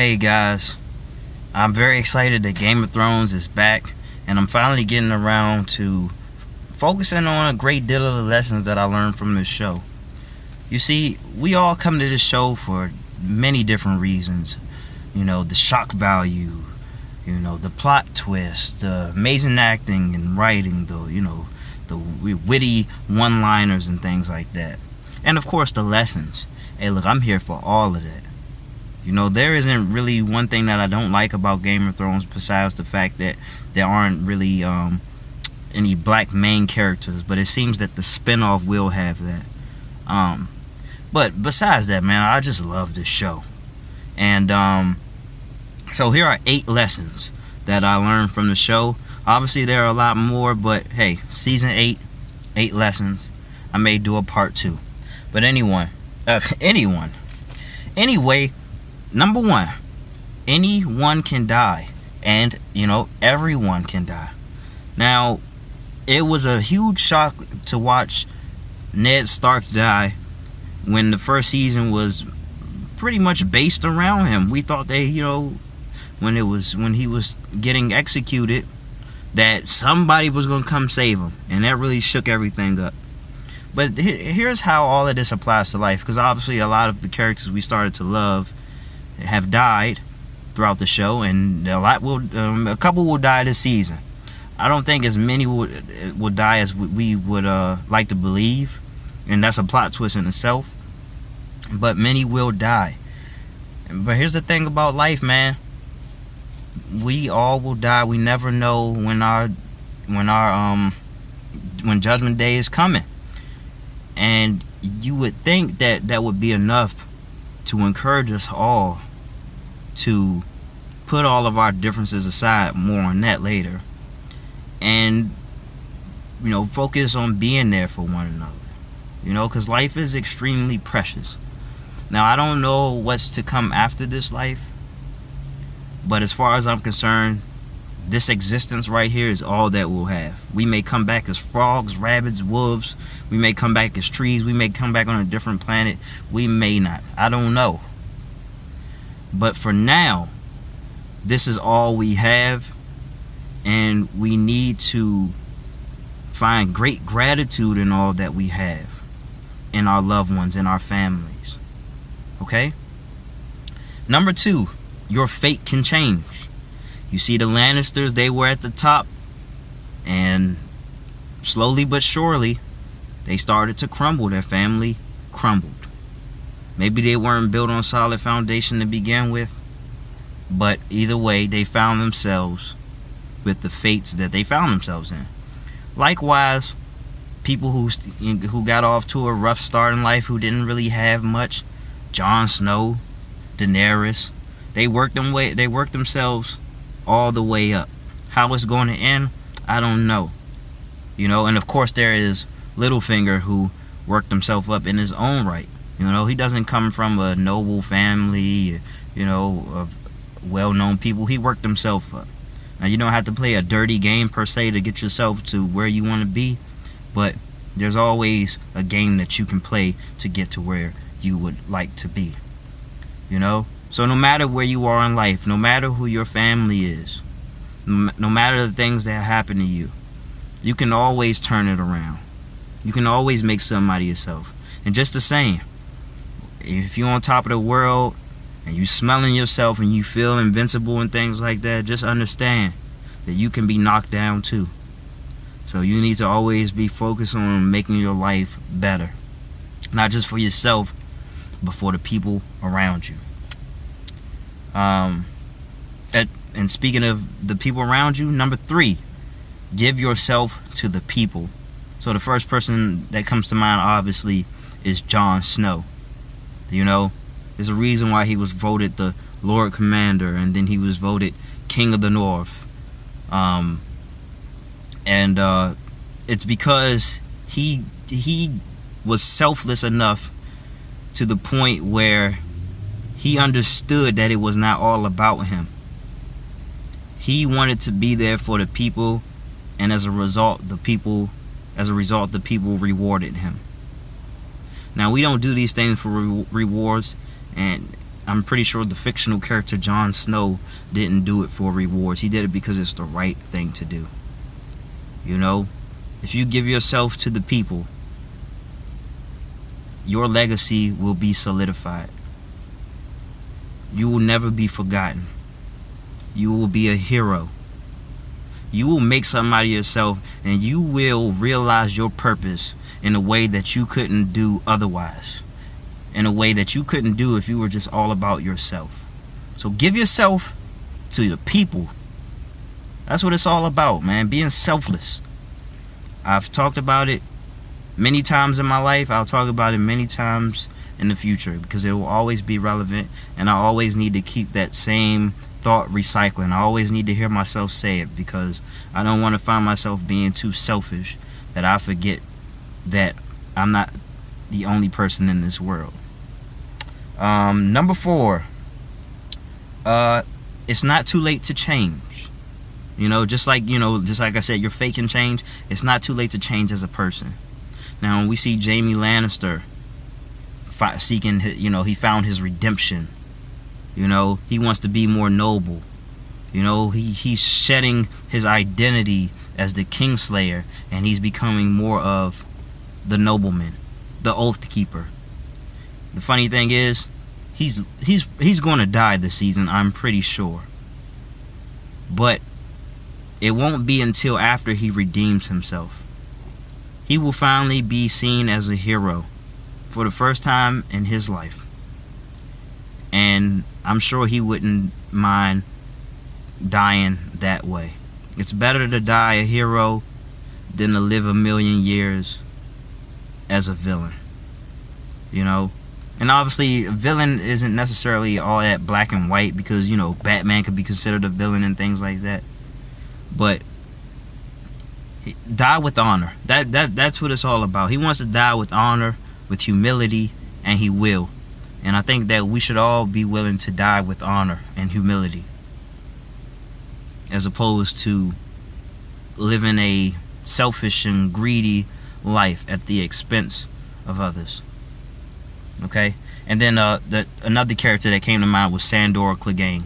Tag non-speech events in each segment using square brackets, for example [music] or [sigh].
Hey guys, I'm very excited that Game of Thrones is back, and I'm finally getting around to focusing on a great deal of the lessons that I learned from this show. You see, we all come to this show for many different reasons. You know, the shock value, you know, the plot twist, the amazing acting and writing, the, you know, the witty one liners and things like that. And of course, the lessons. Hey, look, I'm here for all of that. You know, there isn't really one thing that I don't like about Game of Thrones besides the fact that there aren't really um, any black main characters, but it seems that the spinoff will have that. Um, but besides that, man, I just love this show. And um, so here are eight lessons that I learned from the show. Obviously, there are a lot more, but hey, season eight, eight lessons. I may do a part two. But anyone, uh, [laughs] anyone, anyway, number one, anyone can die, and you know everyone can die. Now, it was a huge shock to watch Ned Stark die when the first season was pretty much based around him. We thought they, you know, when it was when he was getting executed, that somebody was going to come save him, and that really shook everything up. But here's how all of this applies to life, because obviously a lot of the characters we started to love have died throughout the show, and a lot will, um, a couple will die this season. I don't think as many will will die as we would uh, like to believe, and that's a plot twist in itself. But many will die. But here's the thing about life, man. We all will die. We never know when our when our um when judgment day is coming. And you would think that that would be enough to encourage us all to put all of our differences aside, more on that later, and you know, focus on being there for one another. You know, because life is extremely precious. Now, I don't know what's to come after this life, but as far as I'm concerned, this existence right here is all that we'll have. We may come back as frogs, rabbits, wolves. We may come back as trees. We may come back on a different planet. We may not. I don't know. But for now, this is all we have, and we need to find great gratitude in all that we have, in our loved ones, in our families. Okay? Number two, your fate can change. You see, the Lannisters, they were at the top, and slowly but surely, they started to crumble. Their family crumbled. Maybe they weren't built on solid foundation to begin with, but either way, they found themselves with the fates that they found themselves in. Likewise, people who who got off to a rough start in life, who didn't really have much, Jon Snow, Daenerys, they worked them way they worked themselves all the way up. How it's going to end, I don't know. You know, and of course there is Littlefinger who worked himself up in his own right. You know, he doesn't come from a noble family, you know, of well-known people. He worked himself up. Now, you don't have to play a dirty game per se to get yourself to where you want to be, but there's always a game that you can play to get to where you would like to be. You know? So no matter where you are in life, no matter who your family is, no matter the things that happen to you, you can always turn it around. You can always make somebody yourself. And just the same, if you're on top of the world and you smelling yourself and you feel invincible and things like that, just understand that you can be knocked down too. So you need to always be focused on making your life better. Not just for yourself, but for the people around you. Um, at, and speaking of the people around you, number three, give yourself to the people. So the first person that comes to mind, obviously, is Jon Snow. You know, there's a reason why he was voted the Lord Commander, and then he was voted King of the North. Um, and uh, it's because he he was selfless enough to the point where he understood that it was not all about him. He wanted to be there for the people, and as a result, the people, as a result, the people rewarded him. Now we don't do these things for re- rewards, and I'm pretty sure the fictional character Jon Snow didn't do it for rewards. He did it because it's the right thing to do. You know, if you give yourself to the people, your legacy will be solidified. You will never be forgotten. You will be a hero. You will make something out of yourself and you will realize your purpose in a way that you couldn't do otherwise. In a way that you couldn't do if you were just all about yourself. So give yourself to the people. That's what it's all about, man. Being selfless. I've talked about it many times in my life. I'll talk about it many times in the future because it will always be relevant and I always need to keep that same thought recycling. I always need to hear myself say it because I don't want to find myself being too selfish that I forget that I'm not the only person in this world. Um, number four, uh, it's not too late to change. You know, just like you know, just like I said, you're faking change. It's not too late to change as a person. Now, when we see Jaime Lannister fi- seeking, you know, he found his redemption. You know, he wants to be more noble. You know, he he's shedding his identity as the Kingslayer, and he's becoming more of the nobleman, the oath keeper. The funny thing is, he's he's he's going to die this season. I'm pretty sure. But it won't be until after he redeems himself. He will finally be seen as a hero for the first time in his life. And I'm sure he wouldn't mind dying that way. It's better to die a hero than to live a million years as a villain. You know? And obviously, a villain isn't necessarily all that black and white because, you know, Batman could be considered a villain and things like that but die with honor. That that that's what it's all about. He wants to die with honor, with humility, and he will. And I think that we should all be willing to die with honor and humility as opposed to living a selfish and greedy life at the expense of others. Okay? And then uh, the, another character that came to mind was Sandor Clegane.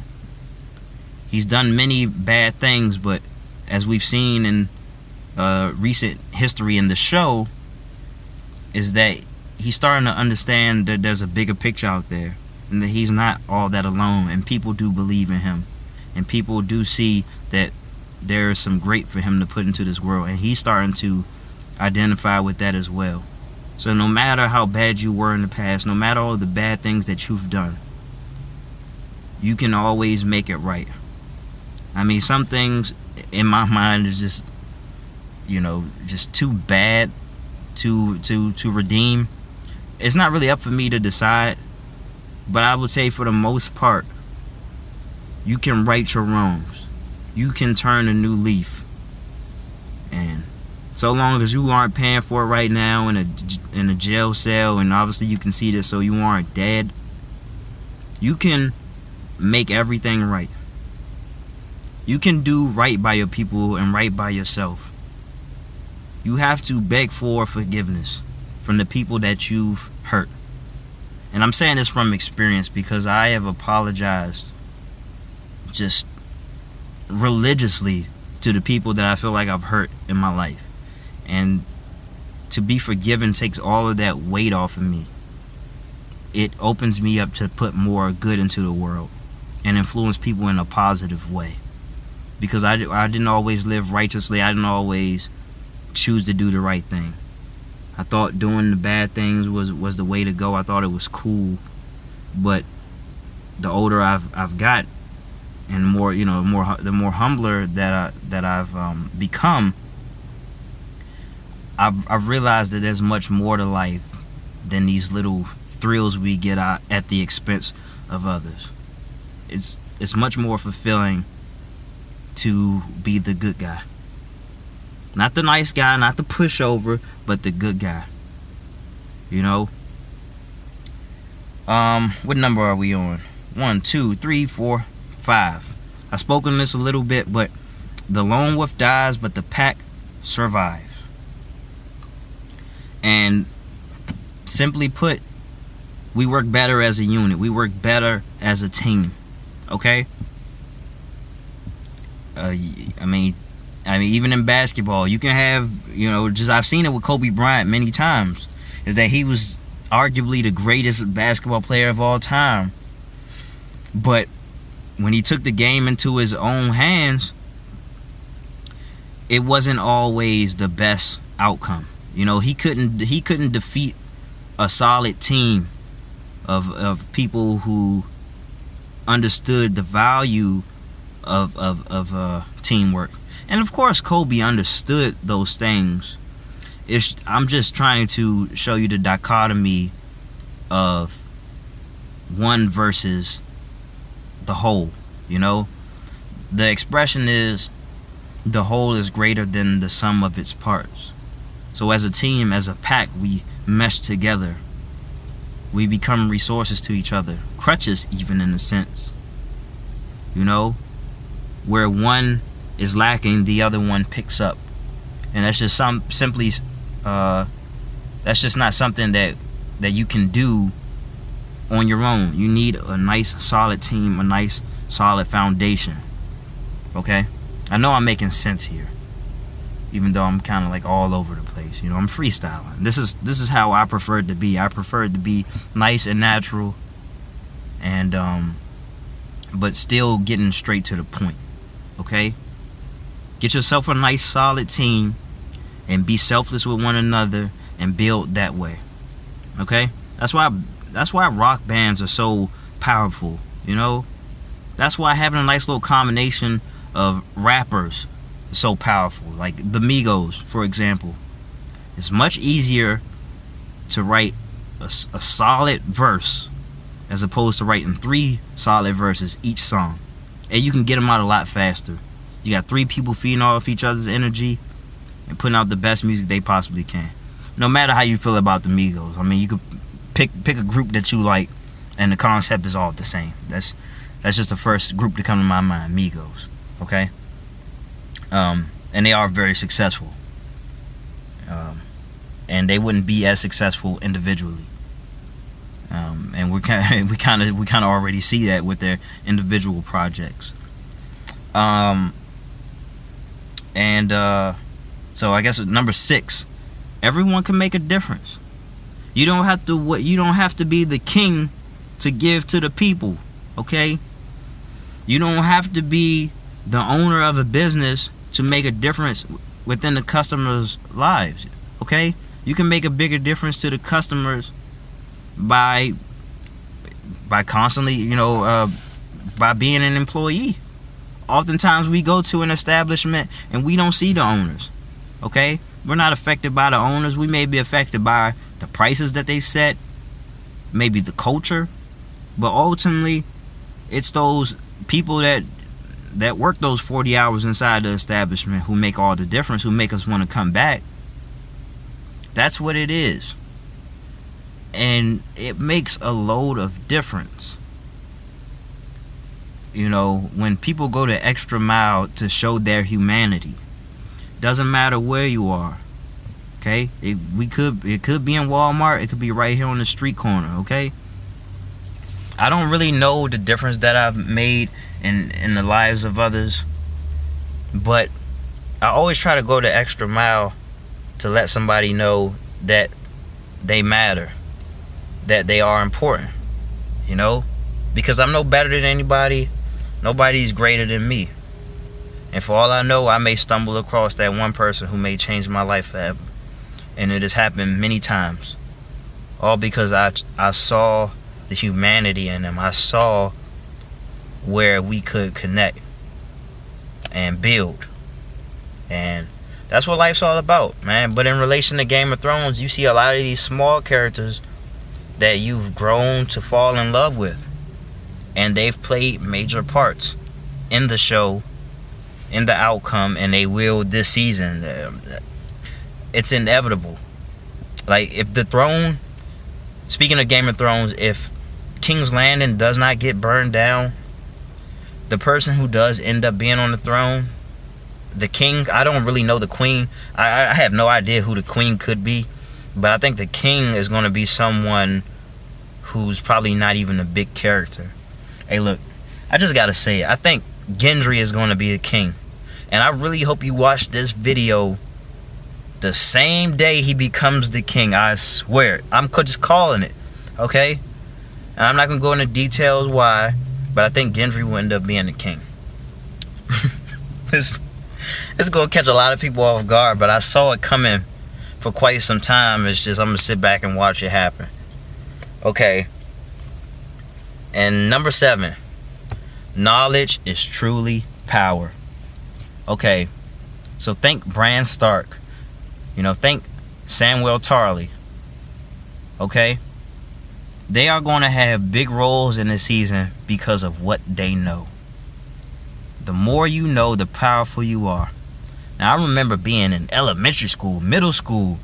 He's done many bad things, but as we've seen in uh, recent history in the show, is that he's starting to understand that there's a bigger picture out there and that he's not all that alone and people do believe in him and people do see that there is some great for him to put into this world and he's starting to identify with that as well. So no matter how bad you were in the past no matter all the bad things that you've done you can always make it right. I mean some things in my [laughs] mind is just you know just too bad to to to redeem. It's not really up for me to decide but i would say for the most part you can right your wrongs. You can turn a new leaf. And so long as you aren't paying for it right now in a in a jail cell and obviously you can see this so you aren't dead you can make everything right you can do right by your people and right by yourself. You have to beg for forgiveness from the people that you've hurt. And I'm saying this from experience because I have apologized just religiously to the people that I feel like I've hurt in my life. And to be forgiven takes all of that weight off of me. It opens me up to put more good into the world and influence people in a positive way because I, I didn't always live righteously. I didn't always choose to do the right thing. I thought doing the bad things was, was the way to go. I thought it was cool, but the older I've I've got, and more you know, more the more humbler that I that I've um, become, I've I've realized that there's much more to life than these little thrills we get at the expense of others. It's it's much more fulfilling to be the good guy. Not the nice guy, not the pushover, but the good guy. You know? Um, what number are we on? One, two, three, four, five. I've spoken this a little bit, but the lone wolf dies, but the pack survives. And simply put, We work better as a unit. We work better as a team. Okay? Uh, I mean, I mean, even in basketball, you can have, you know, just I've seen it with Kobe Bryant many times, is that he was arguably the greatest basketball player of all time. But when he took the game into his own hands, it wasn't always the best outcome. You know, he couldn't he couldn't defeat a solid team of of people who understood the value of of of uh, teamwork. And of course, Kobe understood those things. It's, I'm just trying to show you the dichotomy of one versus the whole. You know, the expression is the whole is greater than the sum of its parts. So, as a team, as a pack, we mesh together. We become resources to each other, crutches, even in a sense. You know, where one is lacking, the other one picks up, and that's just some simply, uh, that's just not something that that you can do on your own. You need a nice, solid team, a nice, solid foundation. Okay, I know I'm making sense here, even though I'm kind of like all over the place. You know, I'm freestyling. This is this is how I prefer it to be. I prefer it to be nice and natural, and um, but still getting straight to the point. Okay, get yourself a nice, solid team, and be selfless with one another, and build that way. Okay, that's why that's why rock bands are so powerful. You know, that's why having a nice little combination of rappers so powerful. Like the Migos, for example, it's much easier to write a, a solid verse as opposed to writing three solid verses each song, and you can get them out a lot faster. You got three people feeding off each other's energy and putting out the best music they possibly can. No matter how you feel about the Migos, I mean, you could pick pick a group that you like, and the concept is all the same. That's that's just the first group to come to my mind, Migos. Okay. Um, and they are very successful. Um, and they wouldn't be as successful individually. Um, and we kind of, [laughs] we kind of we kind of already see that with their individual projects. Um, and uh, so I guess number six, everyone can make a difference. You don't have to what you don't have to be the king to give to the people, okay? You don't have to be the owner of a business to make a difference within the customers' lives, okay? You can make a bigger difference to the customers by by constantly, you know, uh, by being an employee. Oftentimes we go to an establishment and we don't see the owners. Okay? We're not affected by the owners. We may be affected by the prices that they set, maybe the culture, but ultimately, it's those people that that work those 40 hours inside the establishment who make all the difference, who make us want to come back. That's what it is. And it makes a load of difference. You know, when people go the extra mile to show their humanity. Doesn't matter where you are. Okay, it, we could it could be in Walmart. It could be right here on the street corner. Okay. I don't really know the difference that I've made in in the lives of others, but I always try to go the extra mile to let somebody know that they matter, that they are important. You know, because I'm no better than anybody. Nobody's greater than me. And for all I know, I may stumble across that one person who may change my life forever and it has happened many times. All because I I saw the humanity in them. I saw where we could connect and build. And that's what life's all about, man. But in relation to Game of Thrones, you see a lot of these small characters that you've grown to fall in love with. And they've played major parts in the show, in the outcome, and they will this season it's inevitable. Like if the throne, speaking of Game of Thrones, if King's Landing does not get burned down, the person who does end up being on the throne, the king, I don't really know the queen. I, I have no idea who the queen could be, but I think the king is going to be someone who's probably not even a big character. Hey, look, I just gotta say, it. I think Gendry is going to be the king, and I really hope you watch this video the same day he becomes the king. I swear, I'm just calling it, okay? And I'm not gonna go into details why, but I think Gendry will end up being the king. [laughs] this, is gonna catch a lot of people off guard, but I saw it coming for quite some time. It's just I'm gonna sit back and watch it happen. Okay. And number seven, knowledge is truly power. Okay. So think Bran Stark. You know, think Samwell Tarly. Okay? They are going to have big roles in the season because of what they know. The more you know, the powerful you are. Now, I remember being in elementary school, middle school.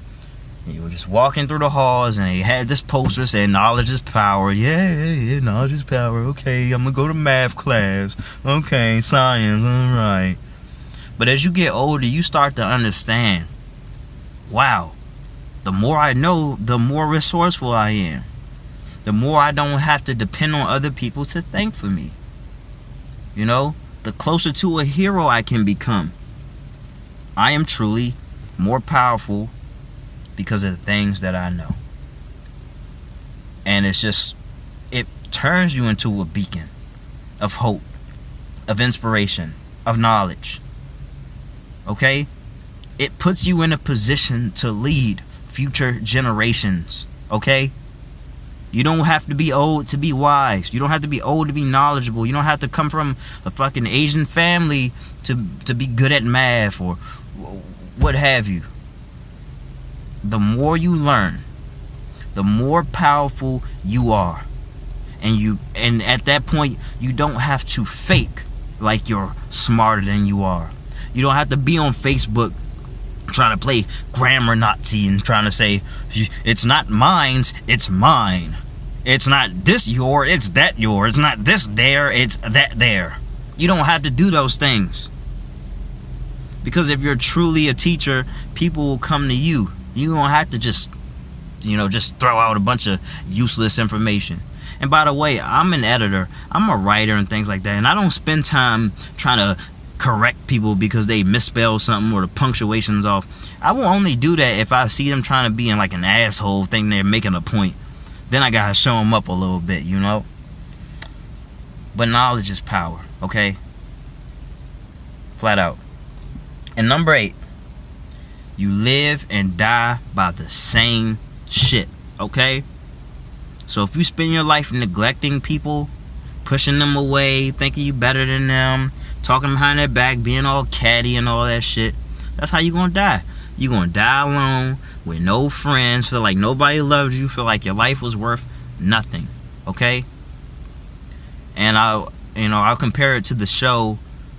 And you were just walking through the halls and they had this poster saying knowledge is power. Yeah, yeah, yeah, knowledge is power. Okay, I'm going to go to math class. Okay, science, all right. But as you get older, you start to understand wow, the more I know, the more resourceful I am. The more I don't have to depend on other people to think for me. You know, the closer to a hero I can become. I am truly more powerful because of the things that I know. And it's just, it turns you into a beacon of hope, of inspiration, of knowledge. Okay? It puts you in a position to lead future generations. Okay? You don't have to be old to be wise. You don't have to be old to be knowledgeable. You don't have to come from a fucking Asian family to to be good at math or what have you. The more you learn, the more powerful you are. And you and at that point you don't have to fake like you're smarter than you are. You don't have to be on Facebook trying to play grammar Nazi and trying to say it's not mine's, it's mine. It's not this your, it's that your. It's not this there, it's that there. You don't have to do those things. Because if you're truly a teacher, people will come to you. You don't have to just, you know, just throw out a bunch of useless information. And by the way, I'm an editor, I'm a writer and things like that, and I don't spend time trying to correct people because they misspell something or the punctuation's off. I will only do that if I see them trying to be in like an asshole, thinking they're making a point. Then I gotta show them up a little bit, you know. But knowledge is power, okay? Flat out. And number eight, you live and die by the same shit, okay? So if you spend your life neglecting people, pushing them away, thinking you better than them, talking behind their back, being all catty and all that shit. That's how you gonna die. you gonna die alone with no friends, feel like nobody loves you, feel like your life was worth nothing. Okay? And I'll you know, I'll compare it to the show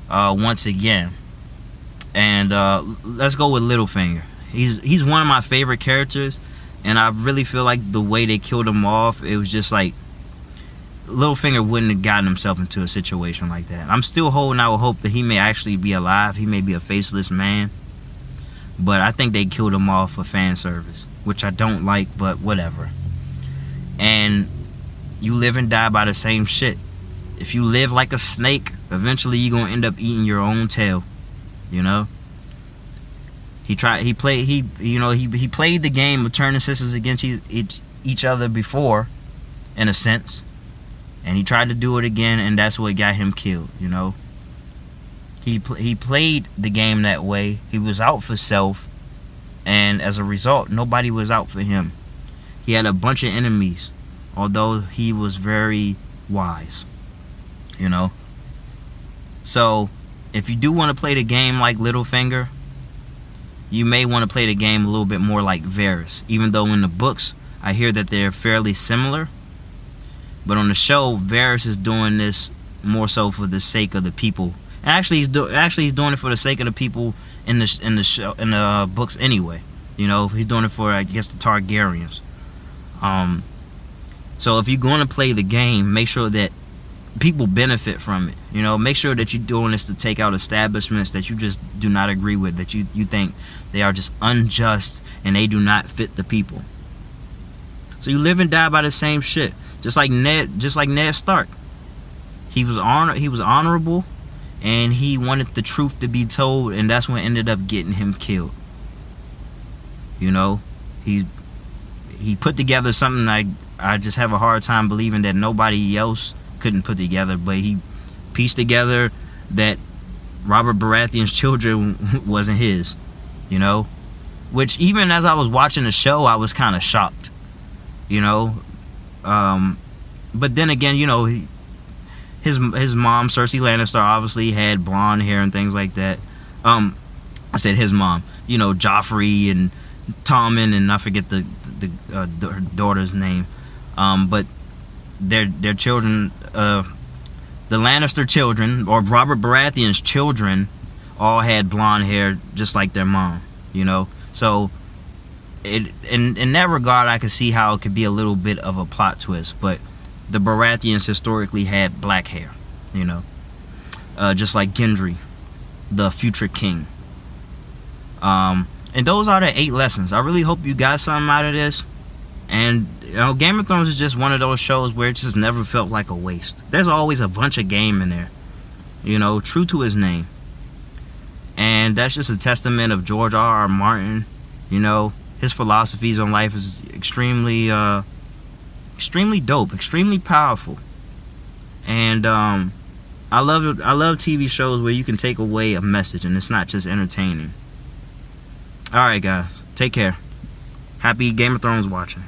uh, once again. And uh, let's go with Littlefinger. He's he's one of my favorite characters, and I really feel like the way they killed him off, it was just like Littlefinger wouldn't have gotten himself into a situation like that. I'm still holding out hope that he may actually be alive. He may be a faceless man. But I think they killed him off for fan service, which I don't like, but whatever. And you live and die by the same shit. If you live like a snake, eventually you're gonna end up eating your own tail. You know? He tried he played he you know he he played the game of turning sisters against each, each other before, in a sense and he tried to do it again, and that's what got him killed. You know, he pl- he played the game that way. He was out for self, and as a result, nobody was out for him. He had a bunch of enemies, although he was very wise. You know. So, if you do want to play the game like Littlefinger, you may want to play the game a little bit more like Varys. Even though in the books, I hear that they're fairly similar but on the show, Varys is doing this more so for the sake of the people. Actually, he's do- actually he's doing it for the sake of the people in the in the show in the uh, books anyway. You know, he's doing it for I guess the Targaryens. Um, so if you're going to play the game, make sure that people benefit from it. You know, make sure that you're doing this to take out establishments that you just do not agree with, that you you think they are just unjust and they do not fit the people. So you live and die by the same shit. Just like Ned, just like Ned Stark. He was honor, he was honorable, and he wanted the truth to be told, and that's what ended up getting him killed. You know, he he put together something I I just have a hard time believing that nobody else couldn't put together, but he pieced together that Robert Baratheon's [laughs] children [laughs] wasn't his, you know, which even as I was watching the show, I was kind of shocked, you know, um, but then again, you know, he, his his mom Cersei Lannister obviously had blonde hair and things like that. Um, I said his mom, you know, Joffrey and Tommen and I forget the the, uh, her daughter's name, um, but their their children, uh, the Lannister children or Robert Baratheon's children, all had blonde hair just like their mom, you know. So, it in in that regard, I could see how it could be a little bit of a plot twist, but the Baratheons historically had black hair, you know, uh, just like Gendry, the future king. Um, and those are the eight lessons. I really hope you got something out of this. And you know, Game of Thrones is just one of those shows where it just never felt like a waste. There's always a bunch of game in there, you know, true to his name. And that's just a testament of George R. R. Martin. You know, his philosophies on life is extremely uh, extremely dope, extremely powerful. And um, I love I love TV shows where you can take away a message and it's not just entertaining. All right, guys, take care. Happy Game of Thrones watching.